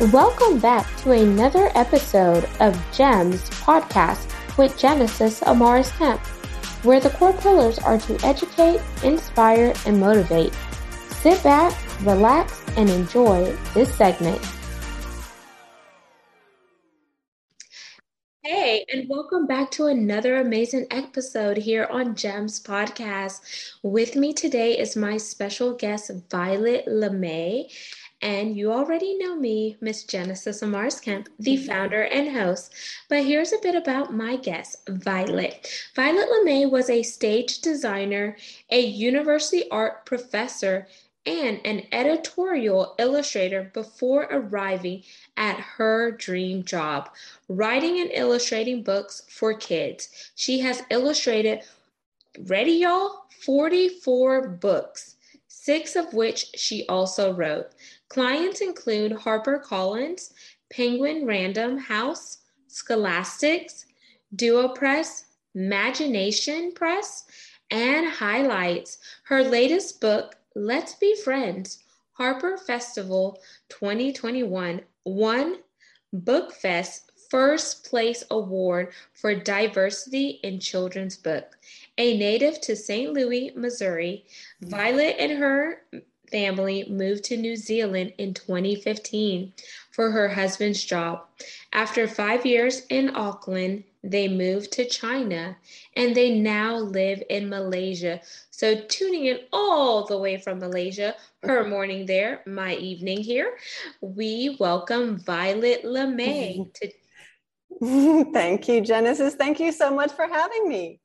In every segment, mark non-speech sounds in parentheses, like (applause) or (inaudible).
Welcome back to another episode of GEMS podcast with Genesis Amaris Kemp, where the core pillars are to educate, inspire, and motivate. Sit back, relax, and enjoy this segment. Hey, and welcome back to another amazing episode here on GEMS Podcast. With me today is my special guest, Violet LeMay. And you already know me, Miss Genesis Amaris Kemp, the founder and host. But here's a bit about my guest, Violet. Violet LeMay was a stage designer, a university art professor, and an editorial illustrator before arriving at her dream job, writing and illustrating books for kids. She has illustrated, ready y'all, 44 books, six of which she also wrote. Clients include HarperCollins, Penguin Random House, Scholastics, Duo Press, Imagination Press, and Highlights. Her latest book, Let's Be Friends, Harper Festival 2021, won BookFest First Place Award for Diversity in Children's Book. A native to St. Louis, Missouri, hmm. Violet and her family moved to New Zealand in 2015 for her husband's job. After five years in Auckland, they moved to China and they now live in Malaysia. So, tuning in all the way from Malaysia, her morning there, my evening here, we welcome Violet LeMay (laughs) to. Thank you, Genesis. Thank you so much for having me.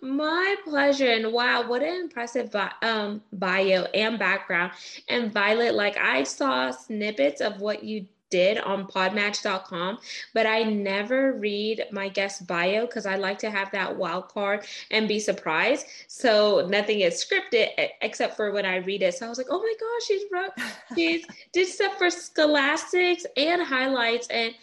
My pleasure. And wow, what an impressive bi- um, bio and background. And Violet, like I saw snippets of what you did on podmatch.com, but I never read my guest bio because I like to have that wild card and be surprised. So nothing is scripted except for when I read it. So I was like, oh my gosh, she's wrote, she's (laughs) did stuff for scholastics and highlights. And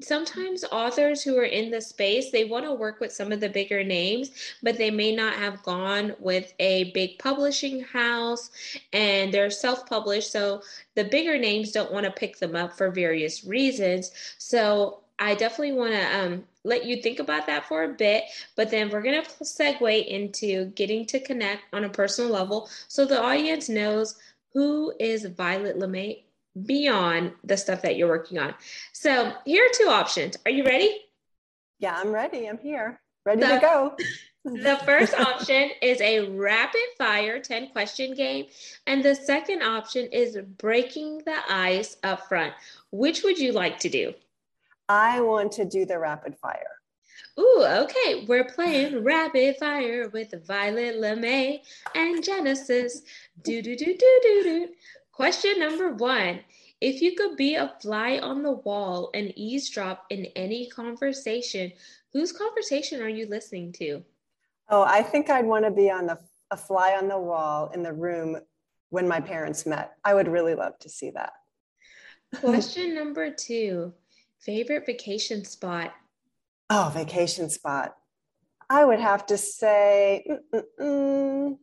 sometimes authors who are in the space they want to work with some of the bigger names but they may not have gone with a big publishing house and they're self-published so the bigger names don't want to pick them up for various reasons. So i definitely want to um, let you think about that for a bit but then we're going to segue into getting to connect on a personal level so the audience knows who is violet lemay beyond the stuff that you're working on. So here are two options. Are you ready? Yeah, I'm ready. I'm here. Ready the, to go. (laughs) the first option is a rapid fire 10 question game. And the second option is breaking the ice up front. Which would you like to do? I want to do the rapid fire. Ooh, okay. We're playing rapid fire with Violet LeMay and Genesis. Do do do do do do. Question number one If you could be a fly on the wall and eavesdrop in any conversation, whose conversation are you listening to? Oh, I think I'd want to be on the a fly on the wall in the room when my parents met. I would really love to see that. (laughs) Question number two favorite vacation spot? Oh, vacation spot. I would have to say, mm, mm, mm,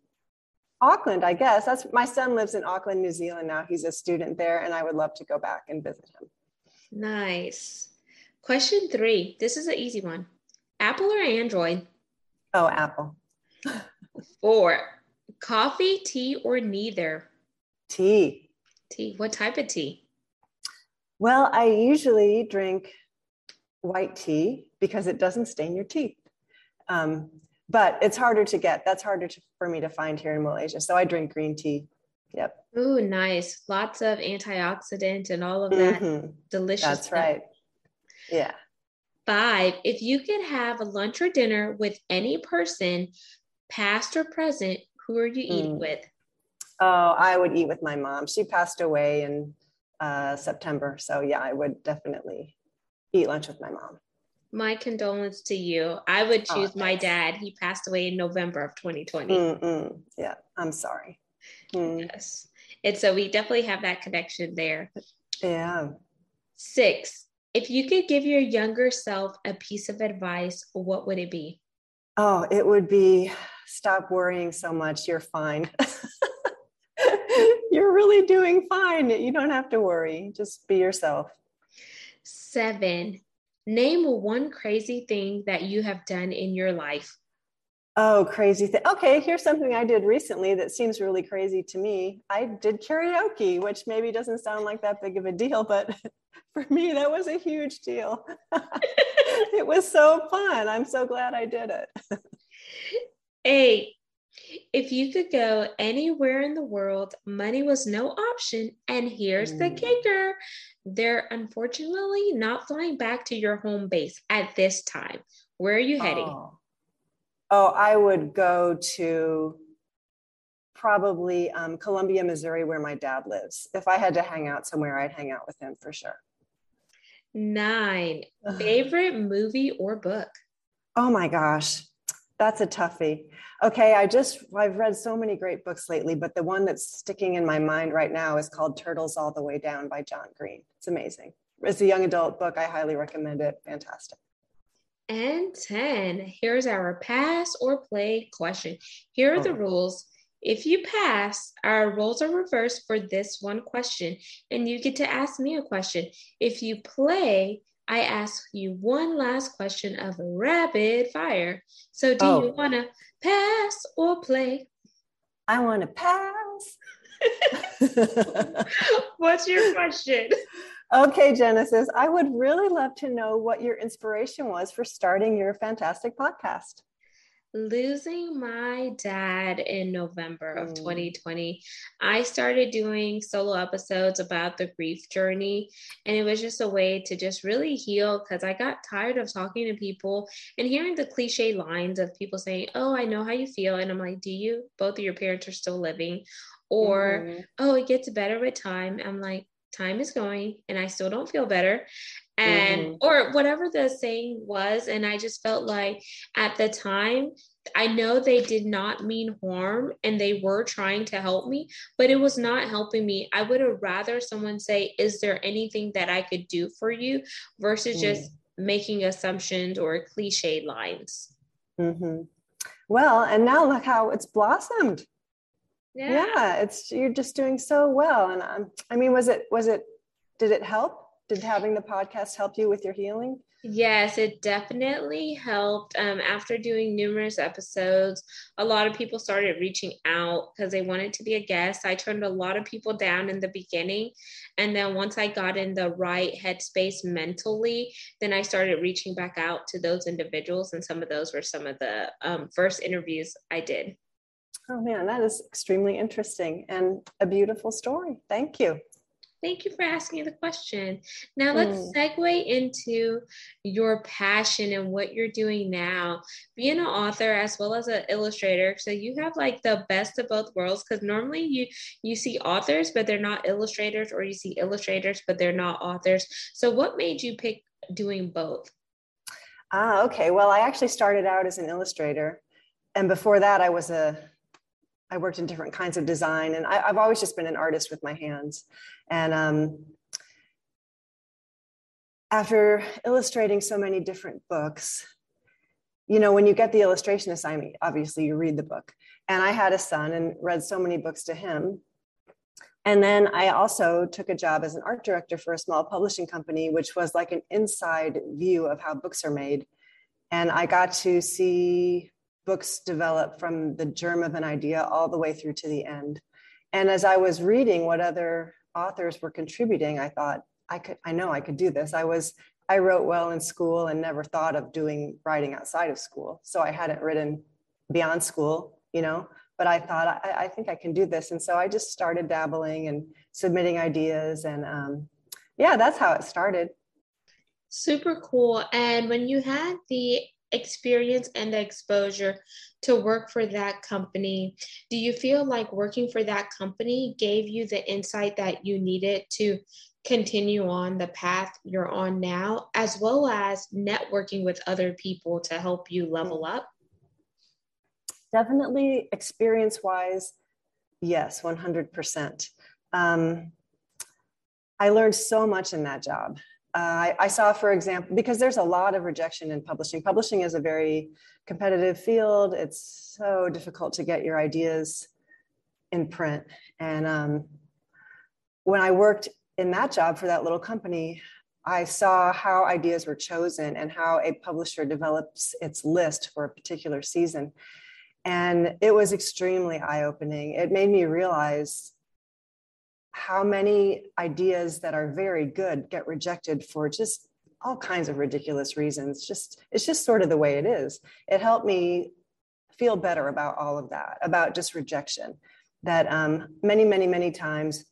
Auckland, I guess. That's my son lives in Auckland, New Zealand now. He's a student there, and I would love to go back and visit him. Nice. Question three. This is an easy one. Apple or Android? Oh, Apple. Four. Coffee, tea, or neither? Tea. Tea. What type of tea? Well, I usually drink white tea because it doesn't stain your teeth. Um, but it's harder to get. That's harder to, for me to find here in Malaysia. So I drink green tea. Yep. Ooh, nice. Lots of antioxidant and all of that mm-hmm. delicious. That's stuff. right. Yeah. Five, if you could have a lunch or dinner with any person, past or present, who are you eating mm. with? Oh, I would eat with my mom. She passed away in uh, September. So, yeah, I would definitely eat lunch with my mom my condolence to you. I would oh, choose oh, my dad. He passed away in November of 2020. Mm-mm. Yeah, I'm sorry. Mm. Yes. And so we definitely have that connection there. Yeah. Six, if you could give your younger self a piece of advice, what would it be? Oh, it would be stop worrying so much. You're fine. (laughs) You're really doing fine. You don't have to worry. Just be yourself. Seven, name one crazy thing that you have done in your life. Oh, crazy thing. Okay, here's something I did recently that seems really crazy to me. I did karaoke, which maybe doesn't sound like that big of a deal, but (laughs) for me, that was a huge deal. (laughs) it was so fun. I'm so glad I did it. (laughs) Eight, if you could go anywhere in the world, money was no option. And here's the kicker they're unfortunately not flying back to your home base at this time. Where are you heading? Oh. Oh, I would go to probably um, Columbia, Missouri, where my dad lives. If I had to hang out somewhere, I'd hang out with him for sure. Nine, favorite movie or book? Oh my gosh, that's a toughie. Okay, I just, I've read so many great books lately, but the one that's sticking in my mind right now is called Turtles All the Way Down by John Green. It's amazing. It's a young adult book. I highly recommend it. Fantastic. And 10, here's our pass or play question. Here are the oh. rules. If you pass, our roles are reversed for this one question, and you get to ask me a question. If you play, I ask you one last question of rapid fire. So, do oh. you want to pass or play? I want to pass. (laughs) What's your question? Okay, Genesis, I would really love to know what your inspiration was for starting your fantastic podcast. Losing my dad in November of mm. 2020, I started doing solo episodes about the grief journey. And it was just a way to just really heal because I got tired of talking to people and hearing the cliche lines of people saying, Oh, I know how you feel. And I'm like, Do you? Both of your parents are still living. Or, mm. Oh, it gets better with time. I'm like, time is going and I still don't feel better. And, mm-hmm. or whatever the saying was. And I just felt like at the time, I know they did not mean harm and they were trying to help me, but it was not helping me. I would have rather someone say, Is there anything that I could do for you versus mm. just making assumptions or cliche lines. Mm-hmm. Well, and now look how it's blossomed yeah. yeah it's you're just doing so well and um, i mean was it was it did it help did having the podcast help you with your healing yes it definitely helped um, after doing numerous episodes a lot of people started reaching out because they wanted to be a guest i turned a lot of people down in the beginning and then once i got in the right headspace mentally then i started reaching back out to those individuals and some of those were some of the um, first interviews i did Oh man, that is extremely interesting and a beautiful story. Thank you. Thank you for asking the question. Now let's mm. segue into your passion and what you're doing now. Being an author as well as an illustrator, so you have like the best of both worlds. Because normally you you see authors, but they're not illustrators, or you see illustrators, but they're not authors. So what made you pick doing both? Ah, okay. Well, I actually started out as an illustrator, and before that, I was a I worked in different kinds of design, and I, have always just been an artist with my hands. And um, after illustrating so many different books, you know, when you get the illustration assignment, obviously you read the book. And I had a son and read so many books to him. And then I also took a job as an art director for a small publishing company, which was like an inside view of how books are made. And I got to see books develop from the germ of an idea all the way through to the end. And as I was reading what other authors were contributing, I thought, I could, I know I could do this. I was, I wrote well in school and never thought of doing writing outside of school. So I hadn't written beyond school, you know, but I thought, I, I think I can do this. And so I just started dabbling and submitting ideas. And um, yeah, that's how it started. Super cool. And when you had the experience and the exposure to work for that company, do you feel like working for that company gave you the insight that you needed to continue on the path you're on now, as well as networking with other people to help you level up? Definitely experience wise, yes, 100%. Um, I learned so much in that job. Uh, I, saw, for example, because there's a lot of rejection in publishing. Publishing is a very competitive field. It's so difficult to get your ideas in print. And um, when I worked in that job for that little company, I saw how ideas were chosen and how a publisher develops its list for a particular season. And it was extremely eye opening. It made me realize how many ideas that are very good get rejected for just all kinds of ridiculous reasons. Just it's just sort of the way it is. It helped me feel better about all of that, about just rejection. That um, many, many, many times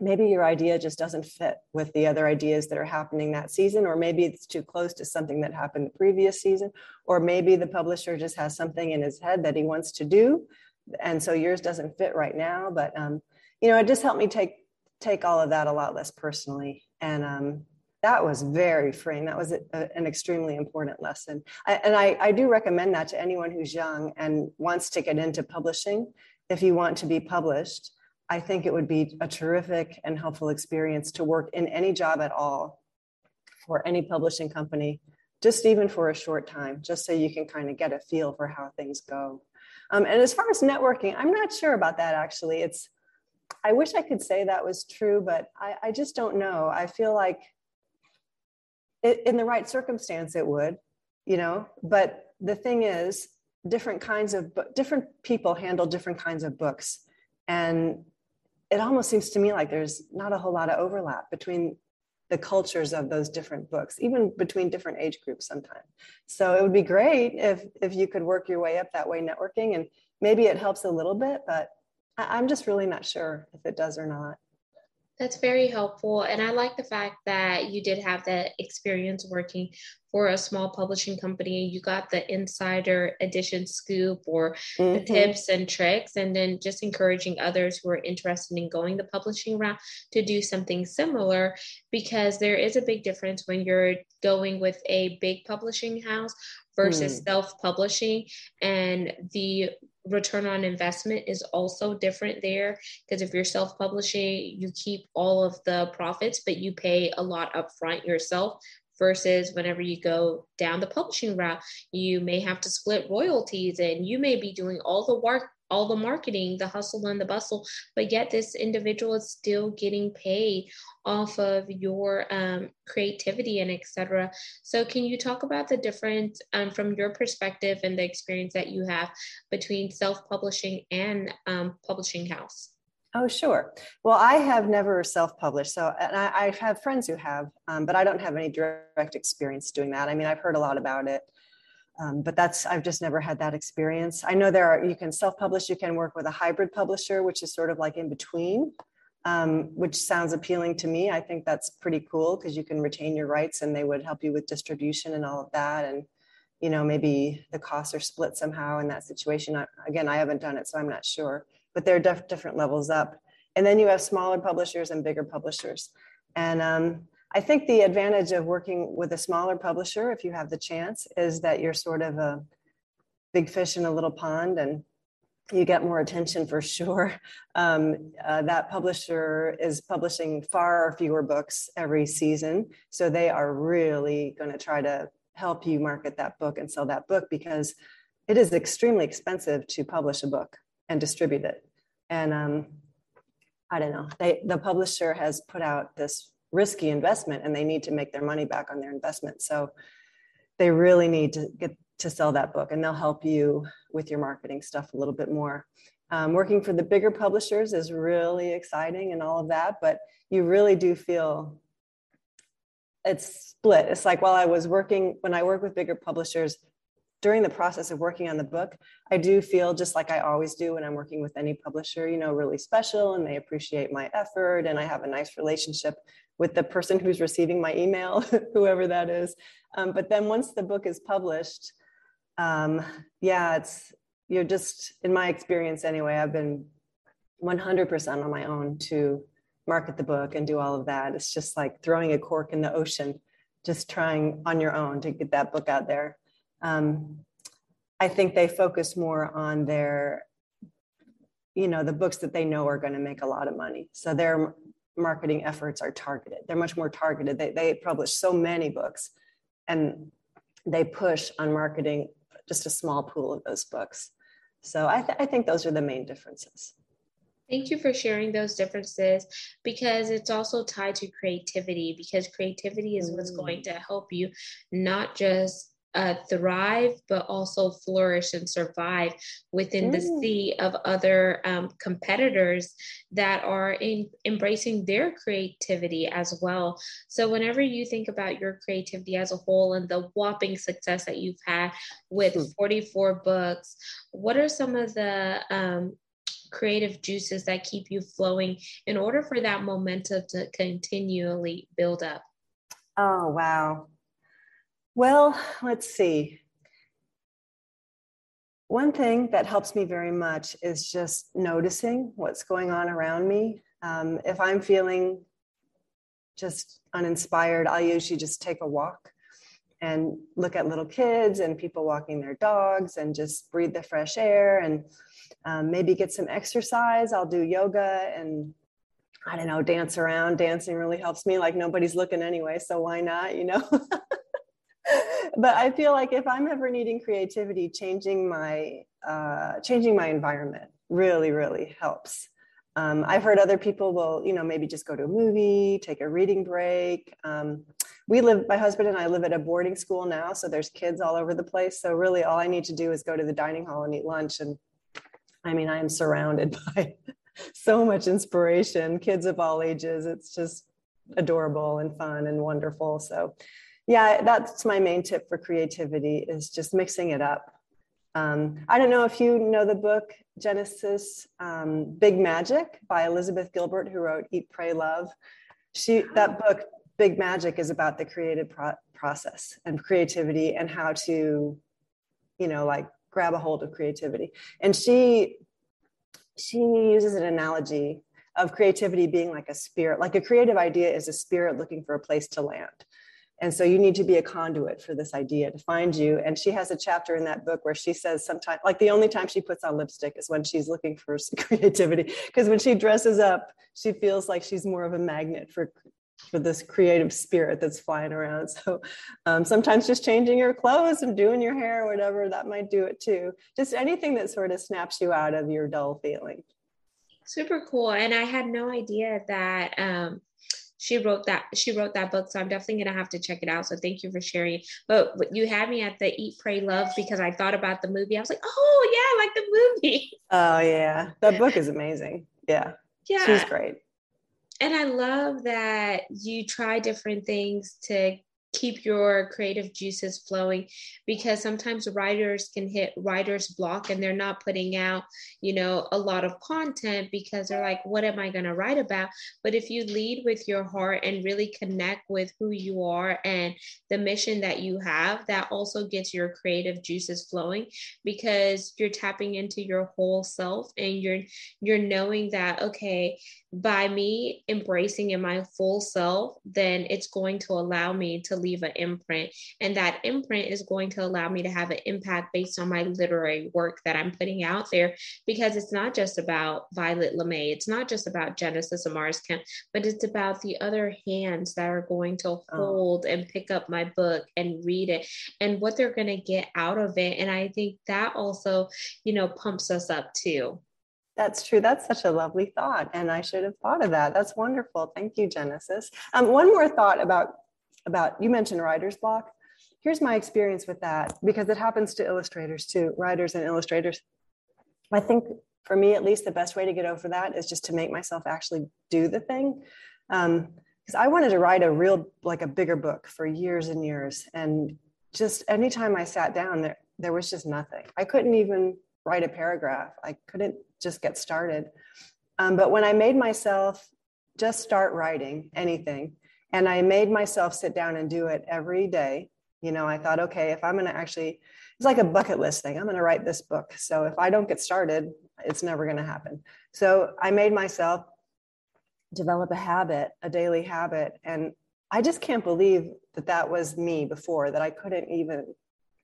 maybe your idea just doesn't fit with the other ideas that are happening that season or maybe it's too close to something that happened the previous season or maybe the publisher just has something in his head that he wants to do and so yours doesn't fit right now but um, you know it just helped me take take all of that a lot less personally and um, that was very freeing that was a, a, an extremely important lesson I, and I, I do recommend that to anyone who's young and wants to get into publishing if you want to be published I think it would be a terrific and helpful experience to work in any job at all for any publishing company, just even for a short time, just so you can kind of get a feel for how things go. Um, and as far as networking, I'm not sure about that actually. It's, I wish I could say that was true, but I, I just don't know. I feel like it, in the right circumstance, it would, you know, but the thing is, different kinds of different people handle different kinds of books. And it almost seems to me like there's not a whole lot of overlap between the cultures of those different books even between different age groups sometimes. So it would be great if if you could work your way up that way networking and maybe it helps a little bit but i'm just really not sure if it does or not that's very helpful. And I like the fact that you did have that experience working for a small publishing company. You got the insider edition scoop or mm-hmm. the tips and tricks, and then just encouraging others who are interested in going the publishing route to do something similar because there is a big difference when you're going with a big publishing house versus mm. self publishing. And the return on investment is also different there because if you're self publishing, you keep all of the profits, but you pay a lot upfront yourself. Versus whenever you go down the publishing route, you may have to split royalties and you may be doing all the work all the marketing, the hustle and the bustle, but yet this individual is still getting paid off of your um, creativity and etc. So, can you talk about the difference um, from your perspective and the experience that you have between self-publishing and um, publishing house? Oh, sure. Well, I have never self-published, so and I, I have friends who have, um, but I don't have any direct experience doing that. I mean, I've heard a lot about it, um, but that's I've just never had that experience. I know there are you can self-publish, you can work with a hybrid publisher, which is sort of like in between, um, which sounds appealing to me. I think that's pretty cool because you can retain your rights and they would help you with distribution and all of that. And you know maybe the costs are split somehow in that situation. I, again, I haven't done it, so I'm not sure. But there are def- different levels up. And then you have smaller publishers and bigger publishers. And um, I think the advantage of working with a smaller publisher, if you have the chance, is that you're sort of a big fish in a little pond and you get more attention for sure. (laughs) Um, uh, that publisher is publishing far fewer books every season. So they are really going to try to help you market that book and sell that book because it is extremely expensive to publish a book and distribute it. And um, I don't know, they, the publisher has put out this risky investment and they need to make their money back on their investment. So they really need to get to sell that book and they'll help you with your marketing stuff a little bit more. Um, working for the bigger publishers is really exciting and all of that, but you really do feel it's split. It's like while I was working, when I work with bigger publishers, during the process of working on the book, I do feel just like I always do when I'm working with any publisher, you know, really special and they appreciate my effort and I have a nice relationship with the person who's receiving my email, (laughs) whoever that is. Um, but then once the book is published, um, yeah, it's you're just in my experience anyway. I've been 100% on my own to market the book and do all of that. It's just like throwing a cork in the ocean, just trying on your own to get that book out there. Um, I think they focus more on their, you know, the books that they know are going to make a lot of money. So they're marketing efforts are targeted. They're much more targeted. They, they publish so many books and they push on marketing just a small pool of those books. So I, th- I think those are the main differences. Thank you for sharing those differences because it's also tied to creativity because creativity is what's going mm. to help you not just uh, thrive, but also flourish and survive within mm. the sea of other um, competitors that are in, embracing their creativity as well. So, whenever you think about your creativity as a whole and the whopping success that you've had with mm. 44 books, what are some of the um, creative juices that keep you flowing in order for that momentum to continually build up? Oh, wow. Well, let's see. One thing that helps me very much is just noticing what's going on around me. Um, if I'm feeling just uninspired, I'll usually just take a walk and look at little kids and people walking their dogs and just breathe the fresh air and um, maybe get some exercise. I'll do yoga and I don't know, dance around. Dancing really helps me. Like nobody's looking anyway, so why not, you know? (laughs) but I feel like if I'm ever needing creativity, changing my uh, changing my environment really, really helps. Um, I've heard other people will, you know, maybe just go to a movie, take a reading break. Um, we live, my husband and I live at a boarding school now, so there's kids all over the place. So really, all I need to do is go to the dining hall and eat lunch. And I mean, I am surrounded (laughs) by so much inspiration, kids of all ages. It's just adorable and fun and wonderful. So yeah that's my main tip for creativity is just mixing it up. Um, i don't know if you know the book genesis um, big magic by elizabeth gilbert who wrote eat pray love. She that book big magic is about the creative pro- process and creativity and how to you know like grab a hold of creativity. And she she uses an analogy of creativity being like a spirit like a creative idea is a spirit looking for a place to land and so you need to be a conduit for this idea to find you. And she has a chapter in that book where she says sometimes, like the only time she puts on lipstick is when she's looking for (laughs) creativity. Because when she dresses up, she feels like she's more of a magnet for for this creative spirit that's flying around. So um, sometimes just changing your clothes and doing your hair or whatever, that might do it too. Just anything that sort of snaps you out of your dull feeling. Super cool. And I had no idea that um, she wrote that she wrote that book so i'm definitely gonna have to check it out so thank you for sharing. But, but you had me at the eat pray love because i thought about the movie. I was like oh yeah I like the movie. Oh yeah. That (laughs) book is amazing. Yeah. Yeah. she's great. And i love that you try different things to keep your creative juices flowing because sometimes writers can hit writer's block and they're not putting out you know a lot of content because they're like what am i going to write about? But if you lead with your heart and really connect with who you are and the mission that you have that also gets your creative juices flowing because you're tapping into your whole self and you're you're knowing that okay by me embracing in my full self then it's going to allow me to leave an imprint. And that imprint is going to allow me to have an impact based on my literary work that I'm putting out there because it's not just about Violet LeMay, it's not just about Genesis Amaris Kemp, but it's about the other hands that are going to oh. hold and pick up my book and read it and what they're going to get out of it. And I think that also, you know, pumps us up too. That's true. That's such a lovely thought. And I should have thought of that. That's wonderful. Thank you, Genesis. Um, one more thought about about you mentioned writer's block. Here's my experience with that because it happens to illustrators too, writers and illustrators. I think for me, at least, the best way to get over that is just to make myself actually do the thing. Because um, I wanted to write a real, like a bigger book for years and years. And just anytime I sat down, there, there was just nothing. I couldn't even write a paragraph, I couldn't just get started. Um, but when I made myself just start writing anything, and I made myself sit down and do it every day. You know, I thought, okay, if I'm going to actually, it's like a bucket list thing. I'm going to write this book. So if I don't get started, it's never going to happen. So I made myself develop a habit, a daily habit. And I just can't believe that that was me before, that I couldn't even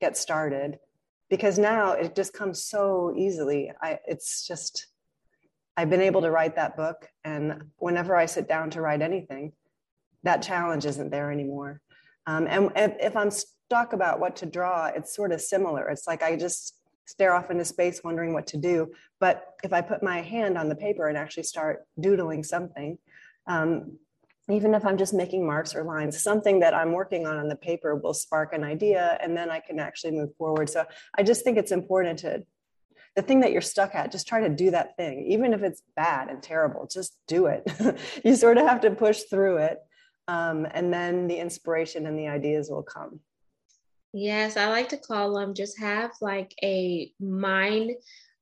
get started because now it just comes so easily. I, it's just, I've been able to write that book. And whenever I sit down to write anything, that challenge isn't there anymore. Um, and if, if I'm stuck about what to draw, it's sort of similar. It's like I just stare off into space wondering what to do. But if I put my hand on the paper and actually start doodling something, um, even if I'm just making marks or lines, something that I'm working on on the paper will spark an idea and then I can actually move forward. So I just think it's important to, the thing that you're stuck at, just try to do that thing. Even if it's bad and terrible, just do it. (laughs) you sort of have to push through it. Um, and then the inspiration and the ideas will come. Yes, I like to call them just have like a mind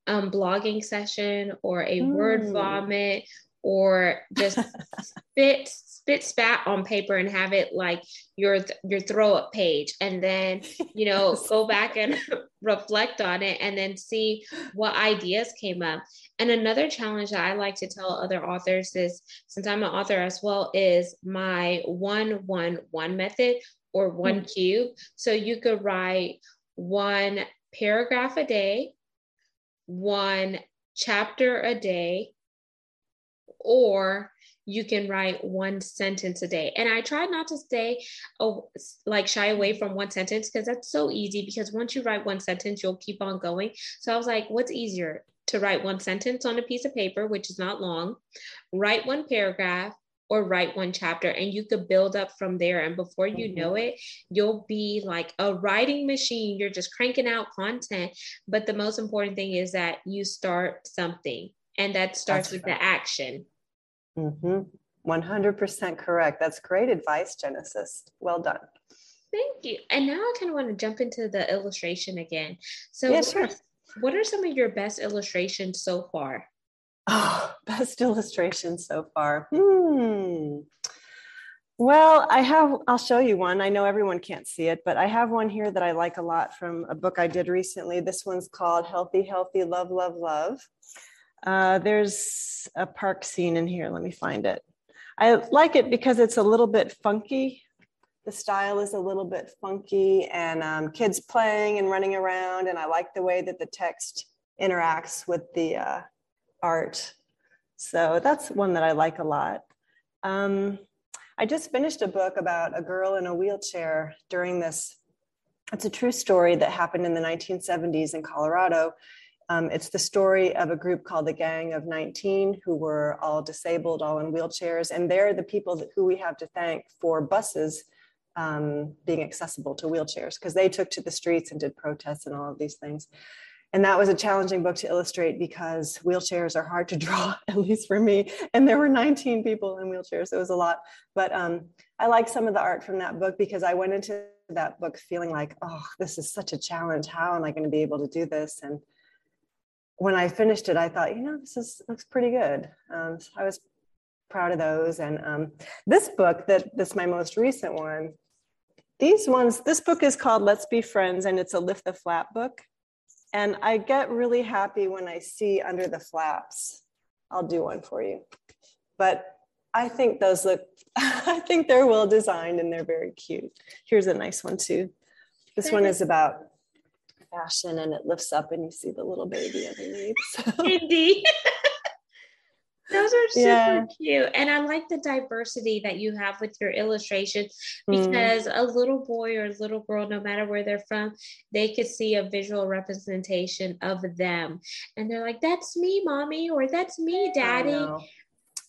um, blogging session or a mm. word vomit or just (laughs) spit spit spat on paper and have it like your your throw up page. And then you know (laughs) go back and (laughs) reflect on it and then see what ideas came up. And another challenge that i like to tell other authors is since i'm an author as well is my one one one method or one mm. cube. So you could write one paragraph a day one chapter a day or you can write one sentence a day. And I try not to stay oh, like shy away from one sentence because that's so easy because once you write one sentence, you'll keep on going. So I was like, what's easier to write one sentence on a piece of paper, which is not long, write one paragraph, or write one chapter and you could build up from there and before you mm-hmm. know it you'll be like a writing machine you're just cranking out content but the most important thing is that you start something and that starts That's with the action. Mm-hmm. 100% correct. That's great advice, Genesis. Well done. Thank you. And now I kind of want to jump into the illustration again. So, yeah, sure. what are some of your best illustrations so far? Oh, (laughs) best illustrations so far. Hmm. Well, I have, I'll show you one. I know everyone can't see it, but I have one here that I like a lot from a book I did recently. This one's called Healthy, Healthy, Love, Love, Love. Uh, there's a park scene in here. Let me find it. I like it because it's a little bit funky. The style is a little bit funky and um, kids playing and running around. And I like the way that the text interacts with the uh, art. So that's one that I like a lot. Um, I just finished a book about a girl in a wheelchair during this. It's a true story that happened in the 1970s in Colorado um, it's the story of a group called the Gang of 19 who were all disabled, all in wheelchairs. And they're the people that, who we have to thank for buses um, being accessible to wheelchairs because they took to the streets and did protests and all of these things. And that was a challenging book to illustrate because wheelchairs are hard to draw, (laughs) at least for me. And there were 19 people in wheelchairs. It was a lot. But um, I like some of the art from that book because I went into that book feeling like, oh, this is such a challenge. How am I going to be able to do this? And when I finished it, I thought, you know, this is looks pretty good. Um, so I was proud of those. And um, this book, that this my most recent one. These ones, this book is called Let's Be Friends, and it's a lift the flap book. And I get really happy when I see under the flaps. I'll do one for you. But I think those look, (laughs) I think they're well designed and they're very cute. Here's a nice one too. This one is about fashion and it lifts up and you see the little baby underneath. So. (laughs) Indeed. (laughs) Those are super yeah. cute. And I like the diversity that you have with your illustrations mm. because mm. a little boy or a little girl, no matter where they're from, they could see a visual representation of them. And they're like, that's me, mommy, or that's me, daddy.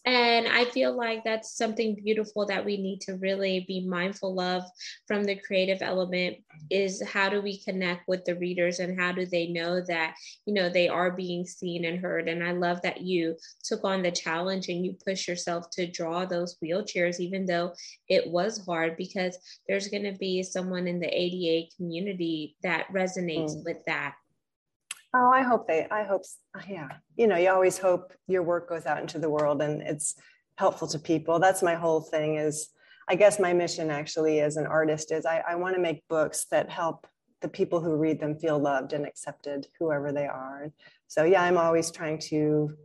And I feel like that's something beautiful that we need to really be mindful of from the creative element is how do we connect with the readers and how do they know that, you know, they are being seen and heard. And I love that you took on the challenge and you push yourself to draw those wheelchairs, even though it was hard because there's going to be someone in the ADA community that resonates mm. with that. Oh, I hope they, I hope, yeah. You know, you always hope your work goes out into the world and it's helpful to people. That's my whole thing is, I guess my mission actually as an artist is I, I want to make books that help the people who read them feel loved and accepted, whoever they are. So yeah, I'm always trying to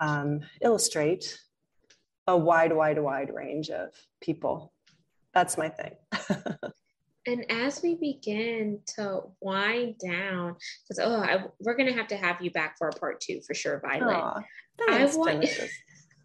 um, illustrate a wide, wide, wide range of people. That's my thing. (laughs) And as we begin to wind down, because oh, I, we're gonna have to have you back for a part two for sure, Violet. Aww, I want. (laughs)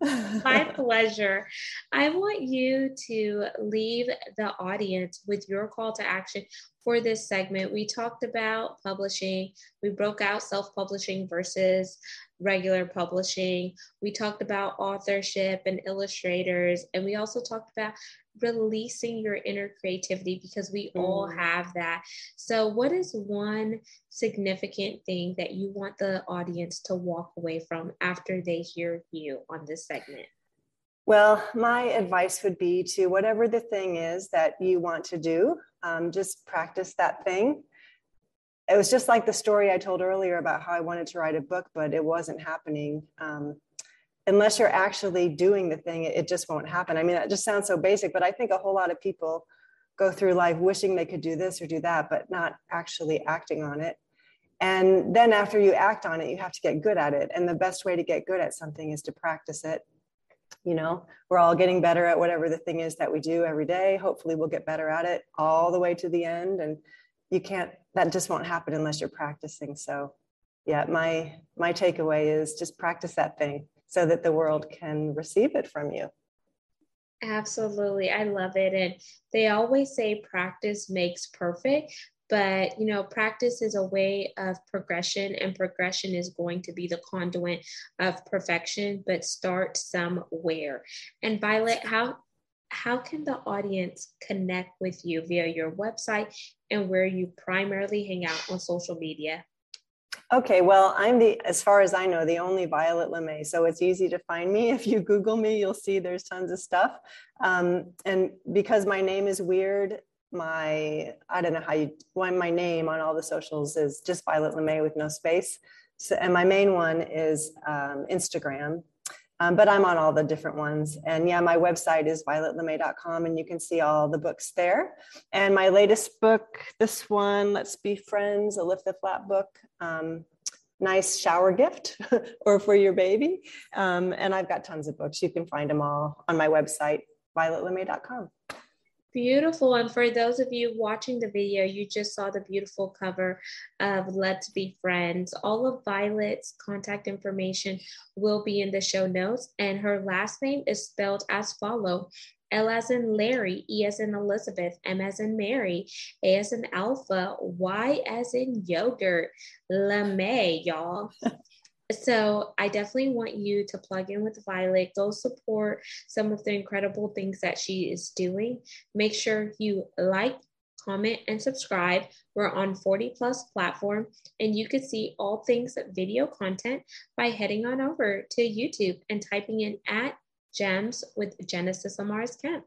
(laughs) My pleasure. I want you to leave the audience with your call to action for this segment. We talked about publishing, we broke out self publishing versus regular publishing. We talked about authorship and illustrators, and we also talked about releasing your inner creativity because we mm. all have that. So, what is one significant thing that you want the audience to walk away from after they hear you on this segment? Well, my advice would be to whatever the thing is that you want to do, um, just practice that thing. It was just like the story I told earlier about how I wanted to write a book, but it wasn't happening. Um, unless you're actually doing the thing, it just won't happen. I mean, that just sounds so basic, but I think a whole lot of people go through life wishing they could do this or do that, but not actually acting on it. And then after you act on it, you have to get good at it. And the best way to get good at something is to practice it. You know, we're all getting better at whatever the thing is that we do every day. Hopefully, we'll get better at it all the way to the end. And you can't, that just won't happen unless you're practicing. So, yeah, my my takeaway is just practice that thing so that the world can receive it from you. Absolutely. I love it. And they always say practice makes perfect, but you know practice is a way of progression and progression is going to be the conduit of perfection but start somewhere and violet how how can the audience connect with you via your website and where you primarily hang out on social media Okay, well, I'm the, as far as I know, the only Violet LeMay. So it's easy to find me. (laughs) If you Google me, you'll see there's tons of stuff. Um, and because my name is weird, my, I don't know how you, why my name on all the socials is just Violet LeMay with no space. So, and my main one is um, Instagram. Um, but I'm on all the different ones. And yeah, my website is violetlemay.com and you can see all the books there. And my latest book, this one, Let's Be Friends, a Lift the Flap book, um, nice shower gift (laughs) or for your baby. Um, and I've got tons of books. You can find them all on my website, violetlemay.com. Beautiful. And for those of you watching the video, you just saw the beautiful cover of Let's Be Friends. All of Violet's contact information will be in the show notes, and her last name is spelled as follow. L as in Larry, E as in Elizabeth, M as in Mary, A as in Alpha, Y as in yogurt, LeMay, y'all. So I definitely want you to plug in with Violet, go support some of the incredible things that she is doing. Make sure you like, comment, and subscribe. We're on 40 plus platform, and you can see all things video content by heading on over to YouTube and typing in at gems with Genesis Amaris Kemp.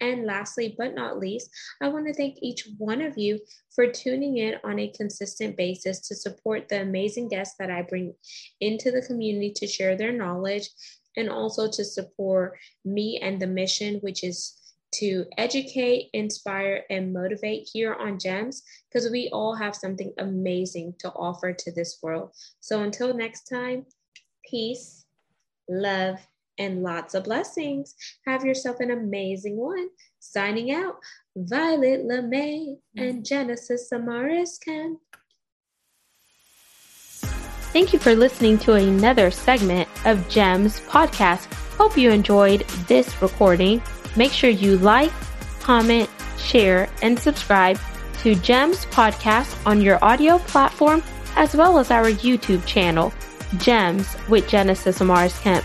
And lastly, but not least, I want to thank each one of you for tuning in on a consistent basis to support the amazing guests that I bring into the community to share their knowledge and also to support me and the mission, which is to educate, inspire, and motivate here on GEMS because we all have something amazing to offer to this world. So until next time, peace, love, and lots of blessings. Have yourself an amazing one. Signing out, Violet LeMay and Genesis Amaris Kemp. Thank you for listening to another segment of GEMS podcast. Hope you enjoyed this recording. Make sure you like, comment, share, and subscribe to GEMS podcast on your audio platform as well as our YouTube channel, GEMS with Genesis Amaris Kemp.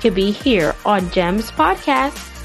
could be here on Gems Podcast.